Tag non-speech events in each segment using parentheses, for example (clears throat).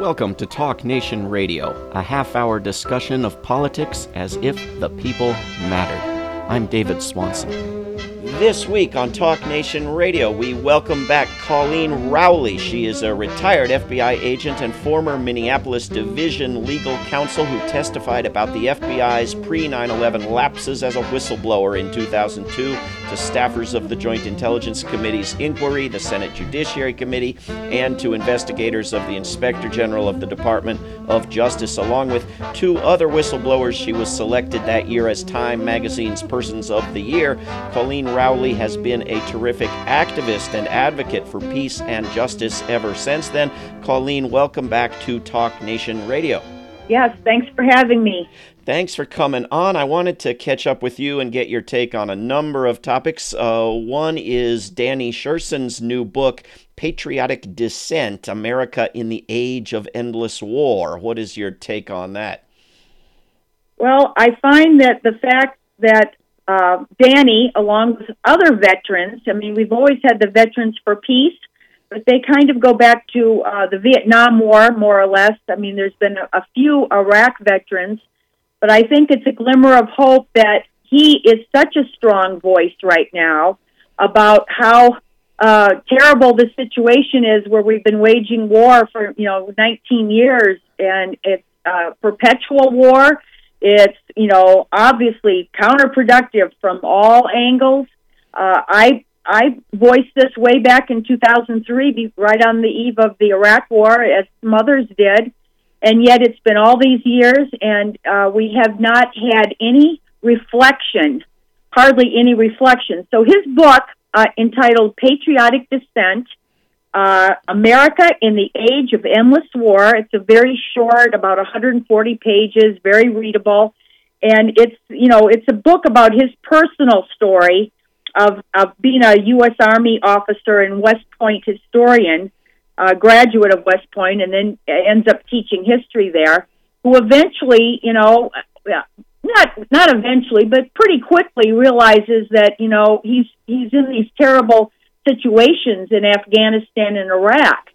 Welcome to Talk Nation Radio, a half hour discussion of politics as if the people mattered. I'm David Swanson. This week on Talk Nation Radio, we welcome back Colleen Rowley. She is a retired FBI agent and former Minneapolis Division legal counsel who testified about the FBI's pre 9 11 lapses as a whistleblower in 2002 to staffers of the Joint Intelligence Committee's inquiry, the Senate Judiciary Committee, and to investigators of the Inspector General of the Department of Justice. Along with two other whistleblowers, she was selected that year as Time Magazine's Persons of the Year. Colleen Rowley has been a terrific activist and advocate for peace and justice ever since then. Colleen, welcome back to Talk Nation Radio. Yes, thanks for having me. Thanks for coming on. I wanted to catch up with you and get your take on a number of topics. Uh, one is Danny Sjursen's new book, Patriotic Dissent America in the Age of Endless War. What is your take on that? Well, I find that the fact that uh, Danny, along with other veterans, I mean, we've always had the Veterans for Peace, but they kind of go back to uh, the Vietnam War, more or less. I mean, there's been a, a few Iraq veterans, but I think it's a glimmer of hope that he is such a strong voice right now about how uh, terrible the situation is where we've been waging war for, you know, 19 years. And it's uh, perpetual war. It's, you know, obviously counterproductive from all angles. Uh, I I voiced this way back in 2003, right on the eve of the Iraq War, as mothers did, and yet it's been all these years, and uh, we have not had any reflection, hardly any reflection. So his book, uh, entitled Patriotic Dissent, uh, America in the Age of Endless War. It's a very short, about 140 pages, very readable, and it's you know it's a book about his personal story of of being a U.S. Army officer and West Point historian, uh, graduate of West Point, and then ends up teaching history there. Who eventually, you know, not not eventually, but pretty quickly realizes that you know he's he's in these terrible situations in Afghanistan and Iraq.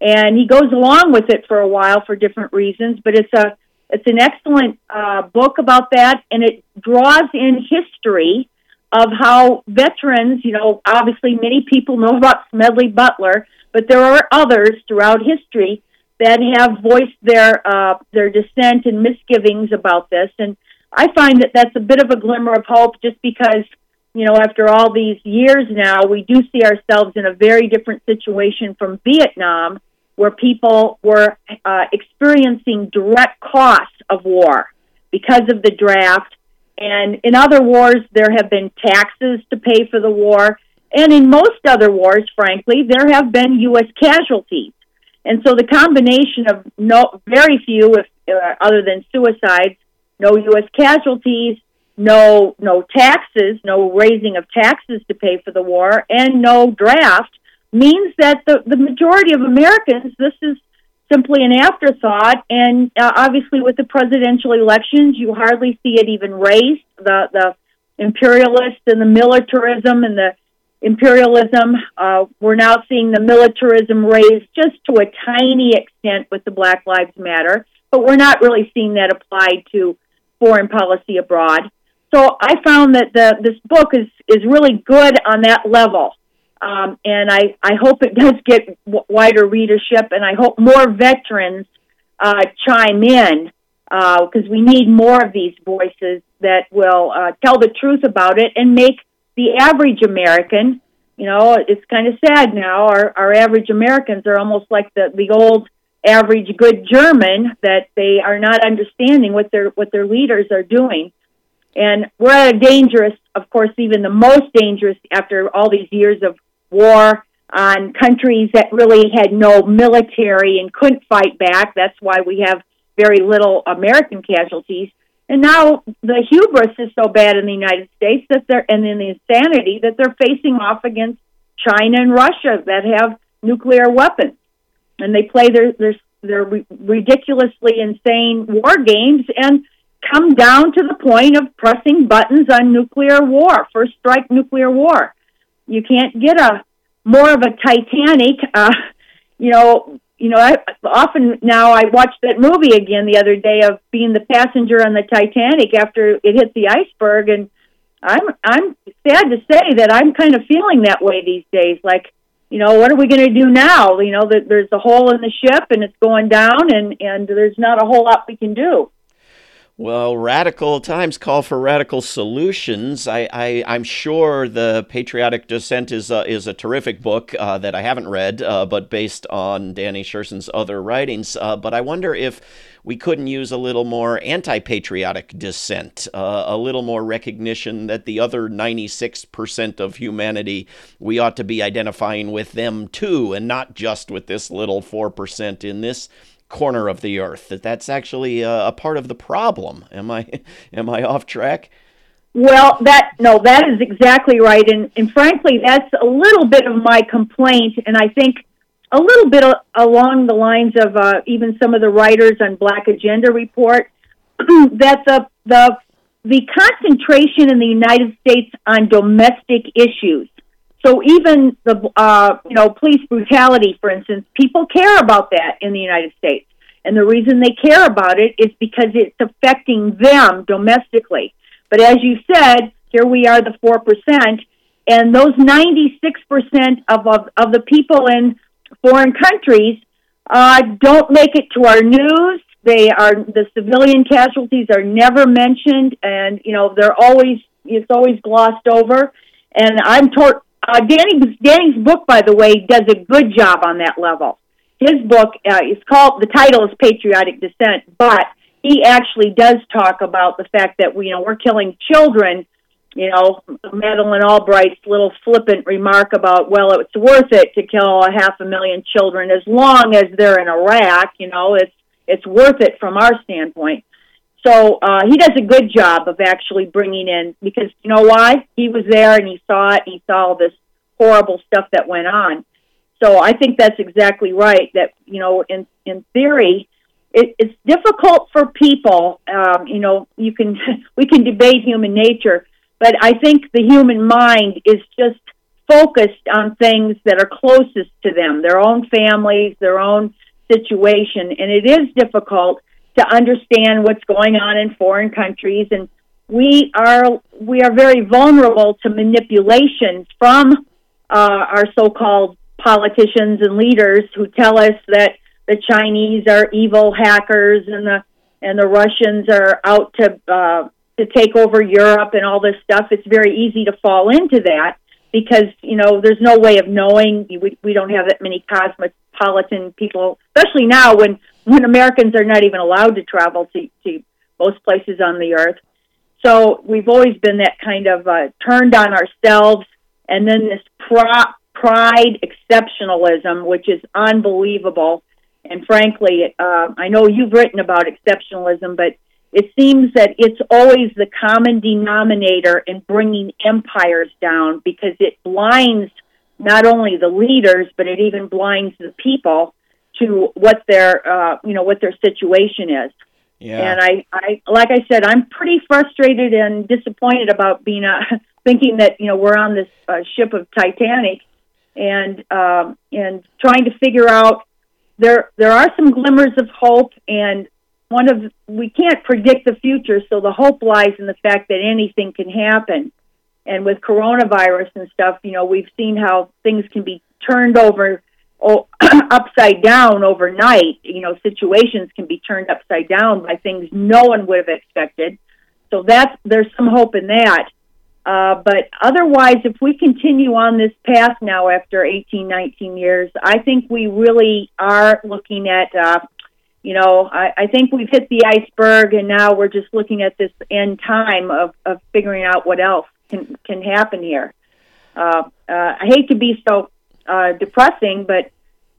And he goes along with it for a while for different reasons, but it's a it's an excellent uh, book about that, and it draws in history of how veterans, you know, obviously many people know about Smedley Butler, but there are others throughout history that have voiced their uh, their dissent and misgivings about this. And I find that that's a bit of a glimmer of hope, just because you know, after all these years now, we do see ourselves in a very different situation from Vietnam, where people were uh, experiencing direct costs of war because of the draft. And in other wars, there have been taxes to pay for the war. And in most other wars, frankly, there have been U.S. casualties. And so the combination of no, very few, if, uh, other than suicides, no U.S. casualties, no no taxes, no raising of taxes to pay for the war, and no draft means that the, the majority of Americans, this is simply an afterthought. And uh, obviously, with the presidential elections, you hardly see it even raised. The the imperialists and the militarism and the imperialism, uh, we're now seeing the militarism raised just to a tiny extent with the Black Lives Matter, but we're not really seeing that applied to foreign policy abroad. So I found that the, this book is, is really good on that level. Um, and I, I hope it does get w- wider readership, and I hope more veterans uh, chime in because uh, we need more of these voices that will uh, tell the truth about it and make the average American, you know, it's kind of sad now. Our, our average Americans are almost like the, the old average good German that they are not understanding what their what their leaders are doing. And we're at a dangerous, of course, even the most dangerous after all these years of war on countries that really had no military and couldn't fight back. That's why we have very little American casualties. And now the hubris is so bad in the United States that they're, and in the insanity that they're facing off against China and Russia that have nuclear weapons. And they play their, their, their ridiculously insane war games. And come down to the point of pressing buttons on nuclear war, first strike nuclear war. You can't get a more of a Titanic, uh, you know, you know, I, often now I watched that movie again the other day of being the passenger on the Titanic after it hit the iceberg, and I'm I'm sad to say that I'm kind of feeling that way these days. Like, you know, what are we going to do now? You know, that there's a hole in the ship and it's going down, and and there's not a whole lot we can do. Well, radical times call for radical solutions. I, I, am sure the Patriotic Dissent is a, is a terrific book uh, that I haven't read, uh, but based on Danny Sjursen's other writings. Uh, but I wonder if we couldn't use a little more anti patriotic dissent, uh, a little more recognition that the other 96% of humanity, we ought to be identifying with them too, and not just with this little 4% in this corner of the earth that that's actually a, a part of the problem. Am i (laughs) am i off track? Well that no that is exactly right and and frankly that's a little bit of my complaint and i think a little bit along the lines of uh, even some of the writers on black agenda report (clears throat) that the the the concentration in the united states on domestic issues so even the uh, you know police brutality, for instance, people care about that in the United States, and the reason they care about it is because it's affecting them domestically. But as you said, here we are, the four percent, and those ninety six percent of of the people in foreign countries uh, don't make it to our news. They are the civilian casualties are never mentioned, and you know they're always it's always glossed over. And I'm told uh, Danny, Danny's book, by the way, does a good job on that level. His book uh, is called, the title is Patriotic Dissent, but he actually does talk about the fact that, you know, we're killing children. You know, Madeleine Albright's little flippant remark about, well, it's worth it to kill a half a million children as long as they're in Iraq. You know, it's it's worth it from our standpoint. So uh, he does a good job of actually bringing in because you know why he was there and he saw it. And he saw all this horrible stuff that went on. So I think that's exactly right. That you know, in in theory, it, it's difficult for people. Um, you know, you can (laughs) we can debate human nature, but I think the human mind is just focused on things that are closest to them, their own families, their own situation, and it is difficult to understand what's going on in foreign countries and we are we are very vulnerable to manipulation from uh, our so-called politicians and leaders who tell us that the Chinese are evil hackers and the and the Russians are out to uh, to take over Europe and all this stuff. It's very easy to fall into that because you know there's no way of knowing. We we don't have that many cosmopolitan people, especially now when when Americans are not even allowed to travel to, to most places on the earth. So we've always been that kind of uh, turned on ourselves, and then this pro- pride exceptionalism, which is unbelievable. And frankly, uh, I know you've written about exceptionalism, but it seems that it's always the common denominator in bringing empires down because it blinds not only the leaders, but it even blinds the people to what their uh, you know what their situation is. Yeah. And I, I, like I said, I'm pretty frustrated and disappointed about being uh, (laughs) thinking that you know we're on this uh, ship of Titanic, and um, and trying to figure out there there are some glimmers of hope, and one of we can't predict the future, so the hope lies in the fact that anything can happen. And with coronavirus and stuff, you know, we've seen how things can be turned over oh, (clears throat) upside down overnight. You know, situations can be turned upside down by things no one would have expected. So that's there's some hope in that. Uh, but otherwise, if we continue on this path now after 18, 19 years, I think we really are looking at, uh, you know, I, I think we've hit the iceberg, and now we're just looking at this end time of, of figuring out what else can can happen here. Uh, uh, I hate to be so uh, depressing, but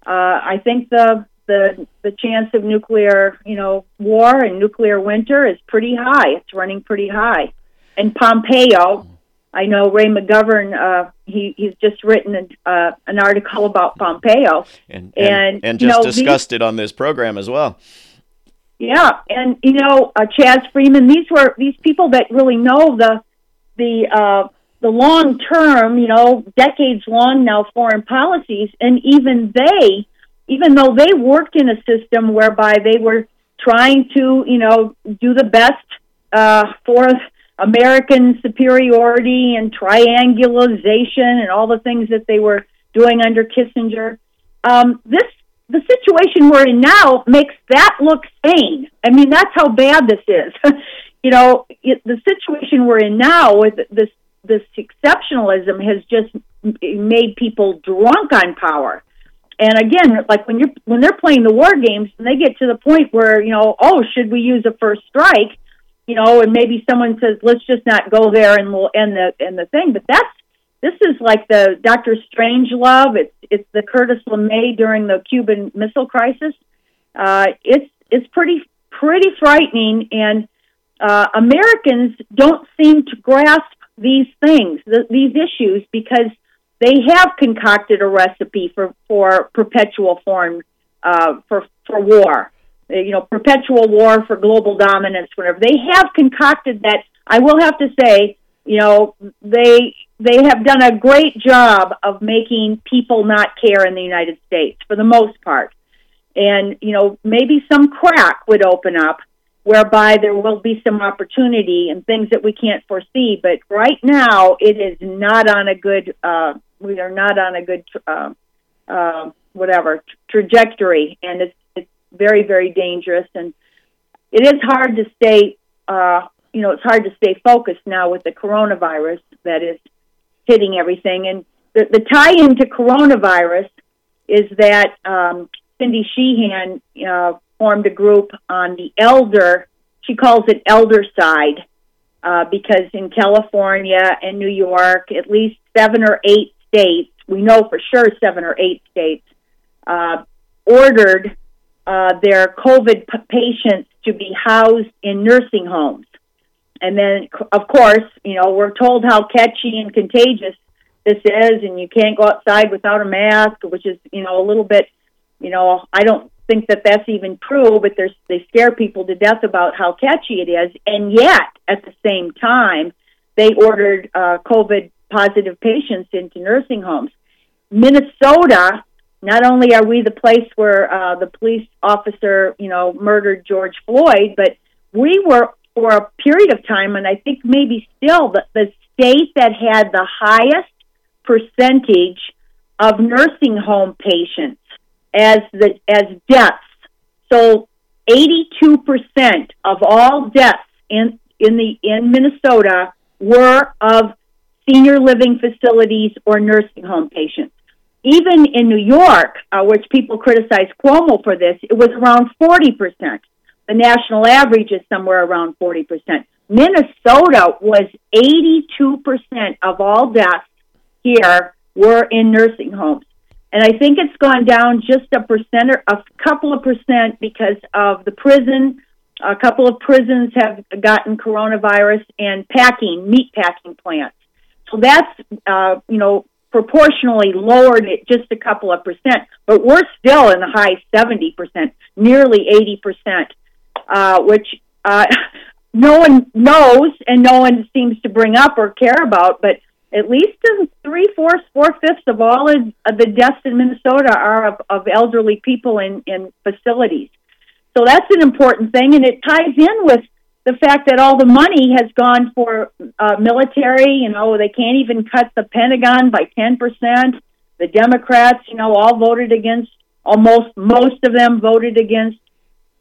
uh, I think the the the chance of nuclear, you know, war and nuclear winter is pretty high. It's running pretty high. And Pompeo, I know Ray McGovern. Uh, he he's just written an, uh, an article about Pompeo, and and, and, and just know, discussed these, it on this program as well. Yeah, and you know, uh, Chas Freeman. These were these people that really know the the uh, the long term, you know, decades long now foreign policies, and even they even though they worked in a system whereby they were trying to, you know, do the best uh, for American superiority and triangulation and all the things that they were doing under Kissinger. Um, this the situation we're in now makes that look sane. I mean, that's how bad this is. (laughs) you know, it, the situation we're in now with this this exceptionalism has just made people drunk on power. And again, like when you're when they're playing the war games and they get to the point where you know, oh, should we use a first strike? You know, and maybe someone says, let's just not go there and we'll end the end the thing. But that's this is like the Doctor Strangelove. It's it's the Curtis LeMay during the Cuban Missile Crisis. Uh, it's it's pretty pretty frightening, and uh, Americans don't seem to grasp these things, th- these issues, because they have concocted a recipe for for perpetual foreign uh, for for war. You know, perpetual war for global dominance. Whatever they have concocted that, I will have to say, you know, they they have done a great job of making people not care in the United States for the most part. And, you know, maybe some crack would open up whereby there will be some opportunity and things that we can't foresee. But right now, it is not on a good, uh, we are not on a good, uh, uh, whatever, trajectory. And it's, it's very, very dangerous. And it is hard to stay, uh, you know, it's hard to stay focused now with the coronavirus that is hitting everything. And the, the tie into coronavirus is that um, Cindy Sheehan uh, formed a group on the elder, she calls it elder side, uh, because in California and New York, at least seven or eight states, we know for sure seven or eight states, uh, ordered uh, their COVID p- patients to be housed in nursing homes. And then, of course, you know, we're told how catchy and contagious this is, and you can't go outside without a mask, which is, you know, a little bit, you know, I don't think that that's even true, but they scare people to death about how catchy it is. And yet, at the same time, they ordered uh, COVID positive patients into nursing homes. Minnesota, not only are we the place where uh, the police officer, you know, murdered George Floyd, but we were for a period of time, and I think maybe still the, the state that had the highest percentage of nursing home patients as the as deaths. So 82% of all deaths in in the in Minnesota were of senior living facilities or nursing home patients. Even in New York, uh, which people criticize Cuomo for this, it was around 40%. The national average is somewhere around 40%. Minnesota was 82% of all deaths here were in nursing homes. And I think it's gone down just a percent or a couple of percent because of the prison. A couple of prisons have gotten coronavirus and packing, meat packing plants. So that's, uh, you know, proportionally lowered it just a couple of percent, but we're still in the high 70%, nearly 80% uh, which uh, (laughs) no one knows and no one seems to bring up or care about. But at least three fourths, four fifths of all of, the deaths in Minnesota are of, of elderly people in, in facilities. So that's an important thing, and it ties in with the fact that all the money has gone for uh, military. You know, they can't even cut the Pentagon by ten percent. The Democrats, you know, all voted against. Almost most of them voted against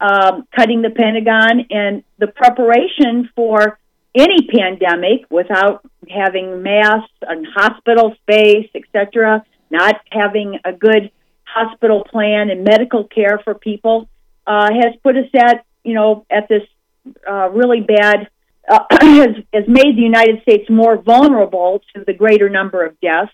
um, cutting the Pentagon and the preparation for any pandemic without having masks and hospital space, etc., not having a good hospital plan and medical care for people uh, has put us at you know at this uh, really bad uh, (clears throat) has has made the United States more vulnerable to the greater number of deaths,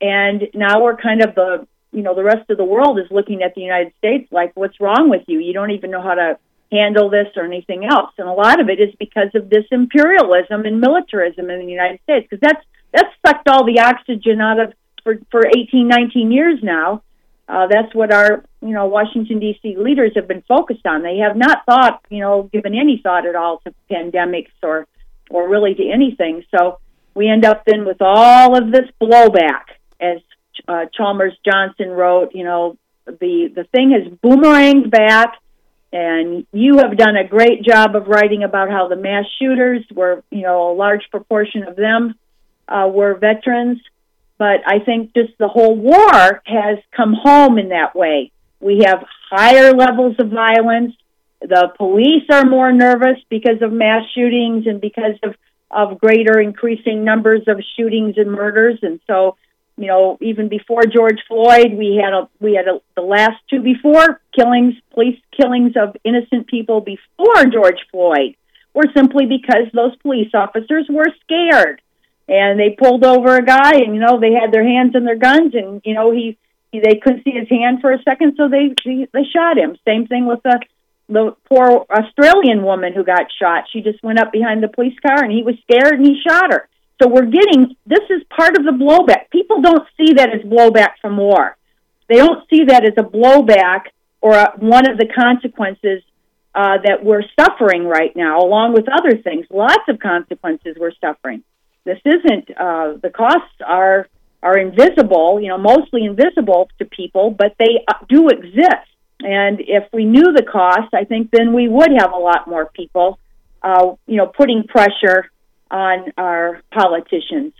and now we're kind of the you know, the rest of the world is looking at the United States like, what's wrong with you? You don't even know how to handle this or anything else. And a lot of it is because of this imperialism and militarism in the United States, because that's that's sucked all the oxygen out of for for 18, 19 years now. Uh, that's what our you know Washington D.C. leaders have been focused on. They have not thought you know given any thought at all to pandemics or or really to anything. So we end up then with all of this blowback as uh, Chalmers Johnson wrote, you know, the the thing has boomeranged back, and you have done a great job of writing about how the mass shooters were, you know, a large proportion of them uh, were veterans. But I think just the whole war has come home in that way. We have higher levels of violence. The police are more nervous because of mass shootings and because of, of greater increasing numbers of shootings and murders. And so you know, even before George Floyd, we had a we had a, the last two before killings, police killings of innocent people before George Floyd were simply because those police officers were scared and they pulled over a guy and you know they had their hands in their guns and you know he, he they couldn't see his hand for a second so they they, they shot him. Same thing with the the poor Australian woman who got shot. She just went up behind the police car and he was scared and he shot her. So we're getting this is part of the blowback. People don't see that as blowback from war. They don't see that as a blowback or a, one of the consequences uh, that we're suffering right now, along with other things. Lots of consequences we're suffering. This isn't uh, the costs are are invisible, you know, mostly invisible to people, but they uh, do exist. And if we knew the cost, I think then we would have a lot more people, uh, you know, putting pressure on our politicians.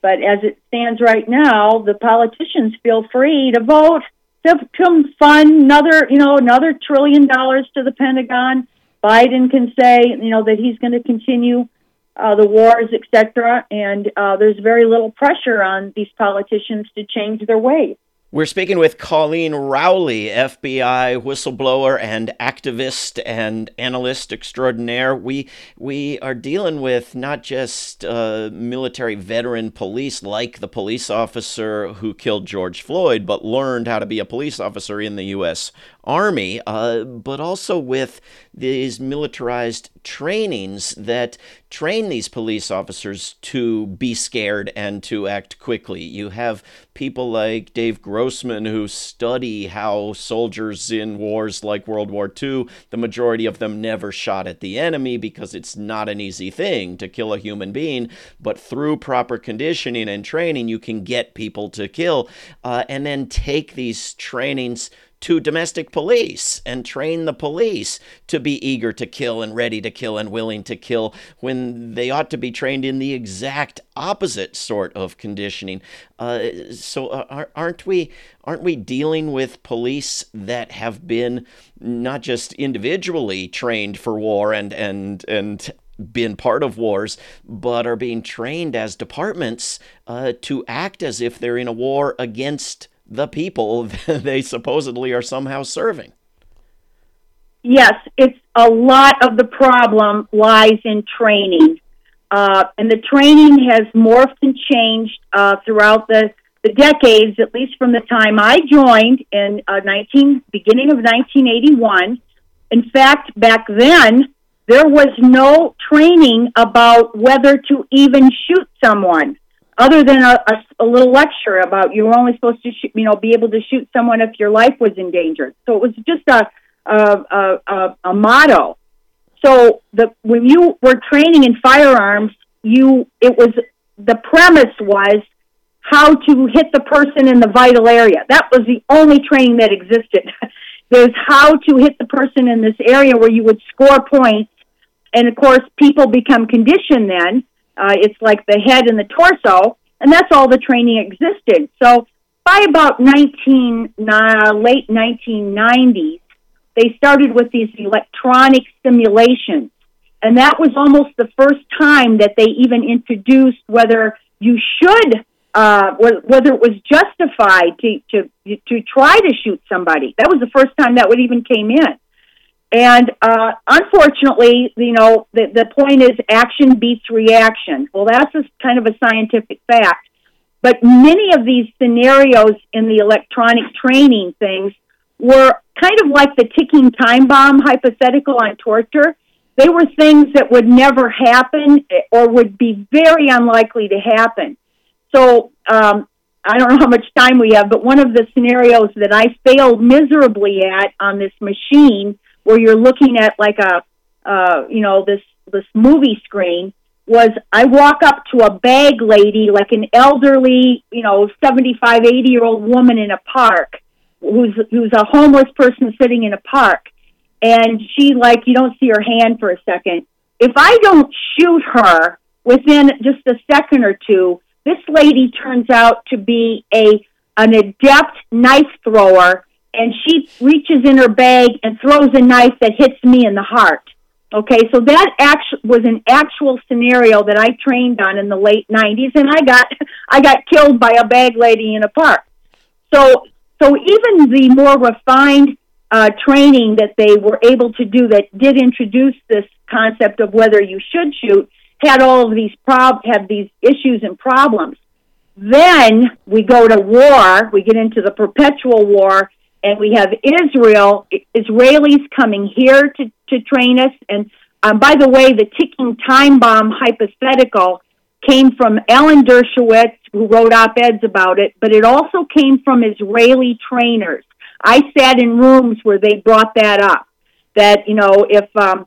But as it stands right now, the politicians feel free to vote to, to fund another, you know, another trillion dollars to the Pentagon. Biden can say, you know, that he's going to continue uh, the wars, etc. And uh, there's very little pressure on these politicians to change their ways. We're speaking with Colleen Rowley, FBI whistleblower and activist and analyst extraordinaire. We we are dealing with not just uh, military veteran police like the police officer who killed George Floyd, but learned how to be a police officer in the U.S. Army, uh, but also with these militarized trainings that train these police officers to be scared and to act quickly. You have people like Dave Grossman who study how soldiers in wars like World War II, the majority of them never shot at the enemy because it's not an easy thing to kill a human being, but through proper conditioning and training, you can get people to kill uh, and then take these trainings to domestic police and train the police to be eager to kill and ready to kill and willing to kill when they ought to be trained in the exact opposite sort of conditioning. Uh, so uh, aren't we aren't we dealing with police that have been not just individually trained for war and and and been part of wars, but are being trained as departments uh, to act as if they're in a war against the people (laughs) they supposedly are somehow serving. Yes, it's a lot of the problem lies in training. Uh, and the training has morphed and changed uh, throughout the, the decades, at least from the time I joined in uh, 19, beginning of 1981. In fact, back then, there was no training about whether to even shoot someone other than a, a, a little lecture about you were only supposed to shoot, you know be able to shoot someone if your life was in danger. So it was just a a, a, a motto. So the when you were training in firearms, you it was the premise was how to hit the person in the vital area. That was the only training that existed. (laughs) There's how to hit the person in this area where you would score points, and of course people become conditioned then uh, it's like the head and the torso, and that's all the training existed. So by about 19, uh, late 1990s, they started with these electronic simulations. And that was almost the first time that they even introduced whether you should, uh, whether it was justified to, to, to try to shoot somebody. That was the first time that would even came in. And uh, unfortunately, you know, the, the point is action beats reaction. Well, that's a, kind of a scientific fact. But many of these scenarios in the electronic training things were kind of like the ticking time bomb hypothetical on torture. They were things that would never happen or would be very unlikely to happen. So um, I don't know how much time we have, but one of the scenarios that I failed miserably at on this machine where you're looking at like a uh, you know this this movie screen was I walk up to a bag lady like an elderly you know 75 80 year old woman in a park who's who's a homeless person sitting in a park, and she like you don't see her hand for a second. If I don't shoot her within just a second or two, this lady turns out to be a an adept knife thrower, and she reaches in her bag and throws a knife that hits me in the heart. Okay, so that actually was an actual scenario that I trained on in the late '90s, and I got (laughs) I got killed by a bag lady in a park. So, so even the more refined uh, training that they were able to do that did introduce this concept of whether you should shoot had all of these prob had these issues and problems. Then we go to war. We get into the perpetual war, and we have Israel Israelis coming here to to train us. And um, by the way, the ticking time bomb hypothetical came from Alan Dershowitz, who wrote op-eds about it, but it also came from Israeli trainers. I sat in rooms where they brought that up. That you know, if um,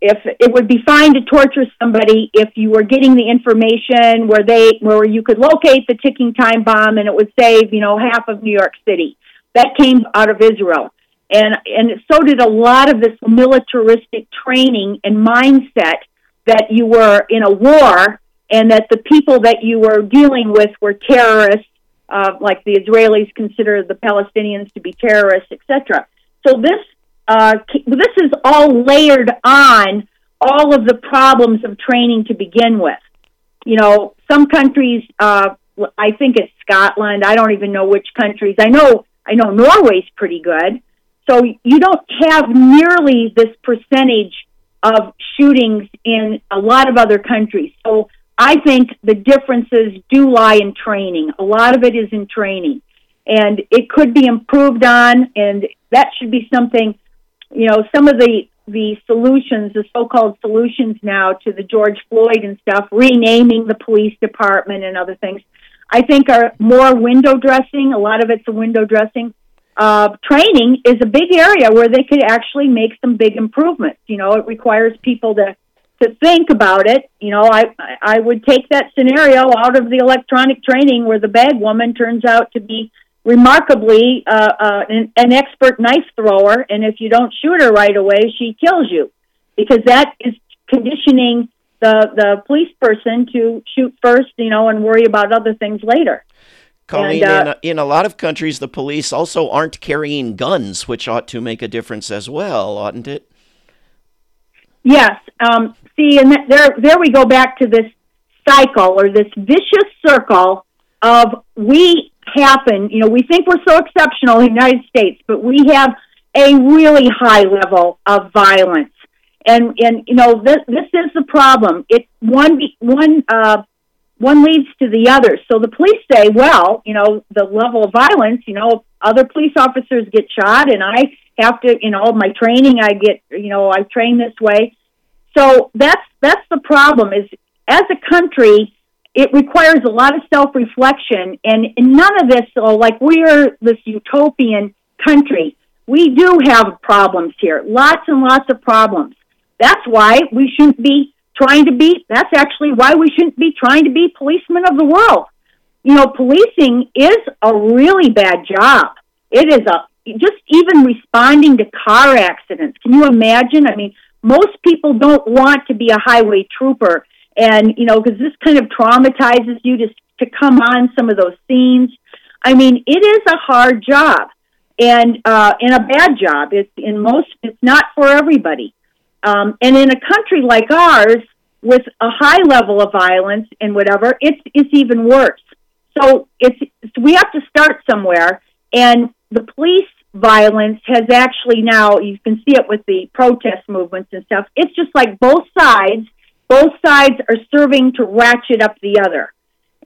if it would be fine to torture somebody if you were getting the information where they where you could locate the ticking time bomb and it would save you know half of New York City. That came out of Israel, and and so did a lot of this militaristic training and mindset that you were in a war and that the people that you were dealing with were terrorists, uh, like the Israelis consider the Palestinians to be terrorists, etc. So this uh, this is all layered on all of the problems of training to begin with. You know, some countries, uh, I think it's Scotland. I don't even know which countries. I know I know Norway's pretty good. So you don't have nearly this percentage of shootings in a lot of other countries. So I think the differences do lie in training. A lot of it is in training. And it could be improved on, and that should be something, you know, some of the, the solutions, the so called solutions now to the George Floyd and stuff, renaming the police department and other things, I think are more window dressing. A lot of it's a window dressing. Uh, training is a big area where they could actually make some big improvements. You know, it requires people to to think about it. You know, I I would take that scenario out of the electronic training where the bag woman turns out to be remarkably uh, uh, an, an expert knife thrower, and if you don't shoot her right away, she kills you, because that is conditioning the the police person to shoot first, you know, and worry about other things later. Colleen, and, uh, in, a, in a lot of countries, the police also aren't carrying guns, which ought to make a difference as well, oughtn't it? Yes. Um, see, and there, there we go back to this cycle or this vicious circle of we happen, you know, we think we're so exceptional in the United States, but we have a really high level of violence. And, and you know, this, this is the problem. It, one, one, uh, one leads to the other. So the police say, well, you know, the level of violence, you know, other police officers get shot and I have to, you know, my training, I get, you know, I train this way. So that's that's the problem. Is as a country, it requires a lot of self reflection, and, and none of this. So like we're this utopian country, we do have problems here, lots and lots of problems. That's why we shouldn't be trying to be. That's actually why we shouldn't be trying to be policemen of the world. You know, policing is a really bad job. It is a just even responding to car accidents. Can you imagine? I mean, most people don't want to be a highway trooper and you know because this kind of traumatizes you to to come on some of those scenes i mean it is a hard job and uh and a bad job it's in most it's not for everybody um and in a country like ours with a high level of violence and whatever it's it's even worse so it's we have to start somewhere and the police violence has actually now, you can see it with the protest movements and stuff. It's just like both sides, both sides are serving to ratchet up the other.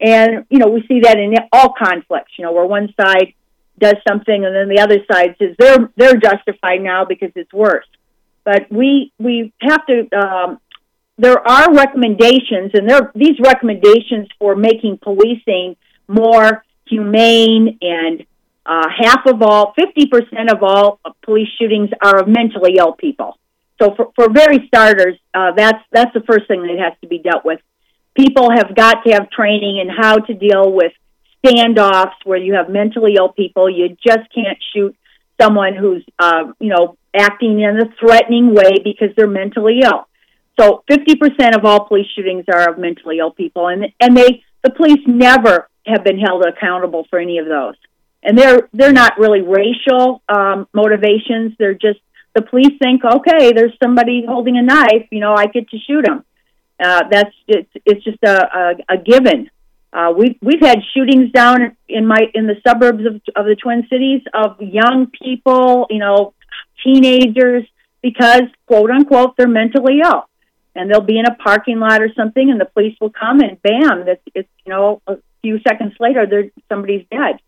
And, you know, we see that in all conflicts, you know, where one side does something and then the other side says they're, they're justified now because it's worse. But we, we have to, um, there are recommendations and there, these recommendations for making policing more humane and uh, half of all, 50% of all police shootings are of mentally ill people. So for, for very starters, uh, that's, that's the first thing that has to be dealt with. People have got to have training in how to deal with standoffs where you have mentally ill people. You just can't shoot someone who's, uh, you know, acting in a threatening way because they're mentally ill. So 50% of all police shootings are of mentally ill people, and and they the police never have been held accountable for any of those. And they're they're not really racial um, motivations. They're just the police think, okay, there's somebody holding a knife, you know, I get to shoot him. Uh, that's it's, it's just a, a, a given. Uh, we've we've had shootings down in my in the suburbs of of the Twin Cities of young people, you know, teenagers, because quote unquote they're mentally ill, and they'll be in a parking lot or something, and the police will come and bam, that's it's you know a few seconds later, there somebody's dead.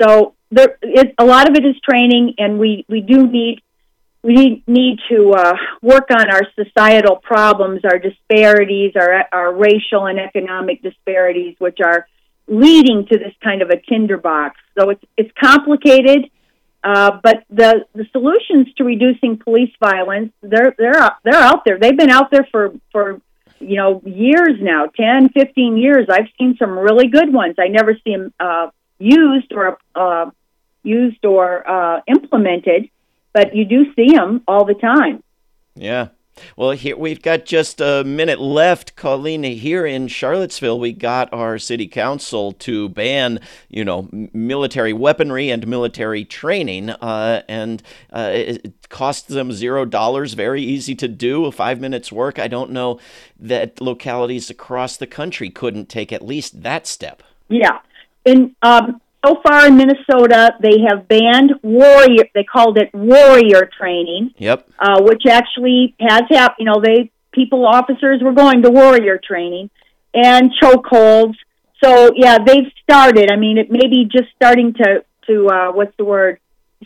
So there, a lot of it is training, and we we do need we need, need to uh, work on our societal problems, our disparities, our, our racial and economic disparities, which are leading to this kind of a tinderbox. So it's, it's complicated, uh, but the, the solutions to reducing police violence, they're, they're, they're out there. They've been out there for, for, you know, years now, 10, 15 years. I've seen some really good ones. I never see them uh, used or uh, used or uh, implemented but you do see them all the time. Yeah. Well, here we've got just a minute left, Colleen. Here in Charlottesville, we got our city council to ban, you know, military weaponry and military training, uh, and uh, it costs them zero dollars. Very easy to do. Five minutes work. I don't know that localities across the country couldn't take at least that step. Yeah, and um, so far in Minnesota, they have banned warrior. They called it warrior training. Yep. Uh, which actually has happened. You know, they people officers were going to warrior training and chokeholds. So yeah, they've started. I mean, it may be just starting to to uh, what's the word?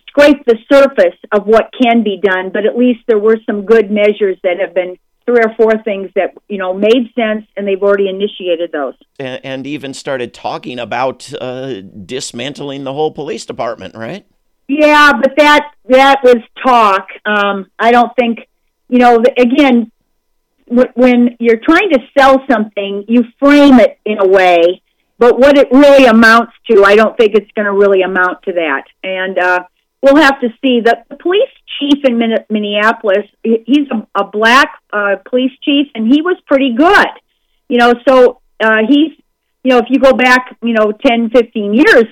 Scrape the surface of what can be done, but at least there were some good measures that have been three or four things that you know made sense, and they've already initiated those. And, and even started talking about uh, dismantling the whole police department, right? Yeah, but that that was talk. Um, I don't think you know. Again, when you're trying to sell something, you frame it in a way, but what it really amounts to, I don't think it's going to really amount to that. And uh, we'll have to see. The, the police chief in Minneapolis, he's a, a black uh, police chief, and he was pretty good. You know, so uh, he's, you know, if you go back, you know, ten, fifteen years,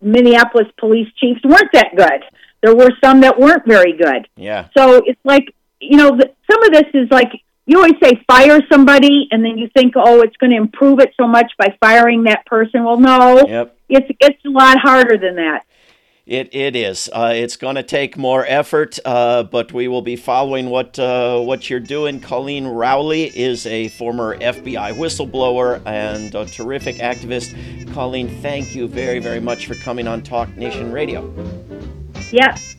Minneapolis police chiefs weren't that good. There were some that weren't very good. Yeah. So it's like, you know, the, some of this is like you always say fire somebody, and then you think, oh, it's going to improve it so much by firing that person. Well, no, yep. it's it's a lot harder than that. It it is. Uh, it's going to take more effort, uh, but we will be following what uh, what you're doing. Colleen Rowley is a former FBI whistleblower and a terrific activist. Colleen, thank you very very much for coming on Talk Nation Radio. Yes.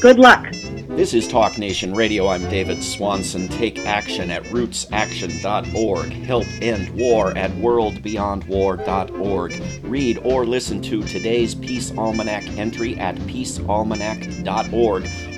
Good luck. This is Talk Nation Radio. I'm David Swanson. Take action at rootsaction.org. Help end war at worldbeyondwar.org. Read or listen to today's Peace Almanac entry at peacealmanac.org.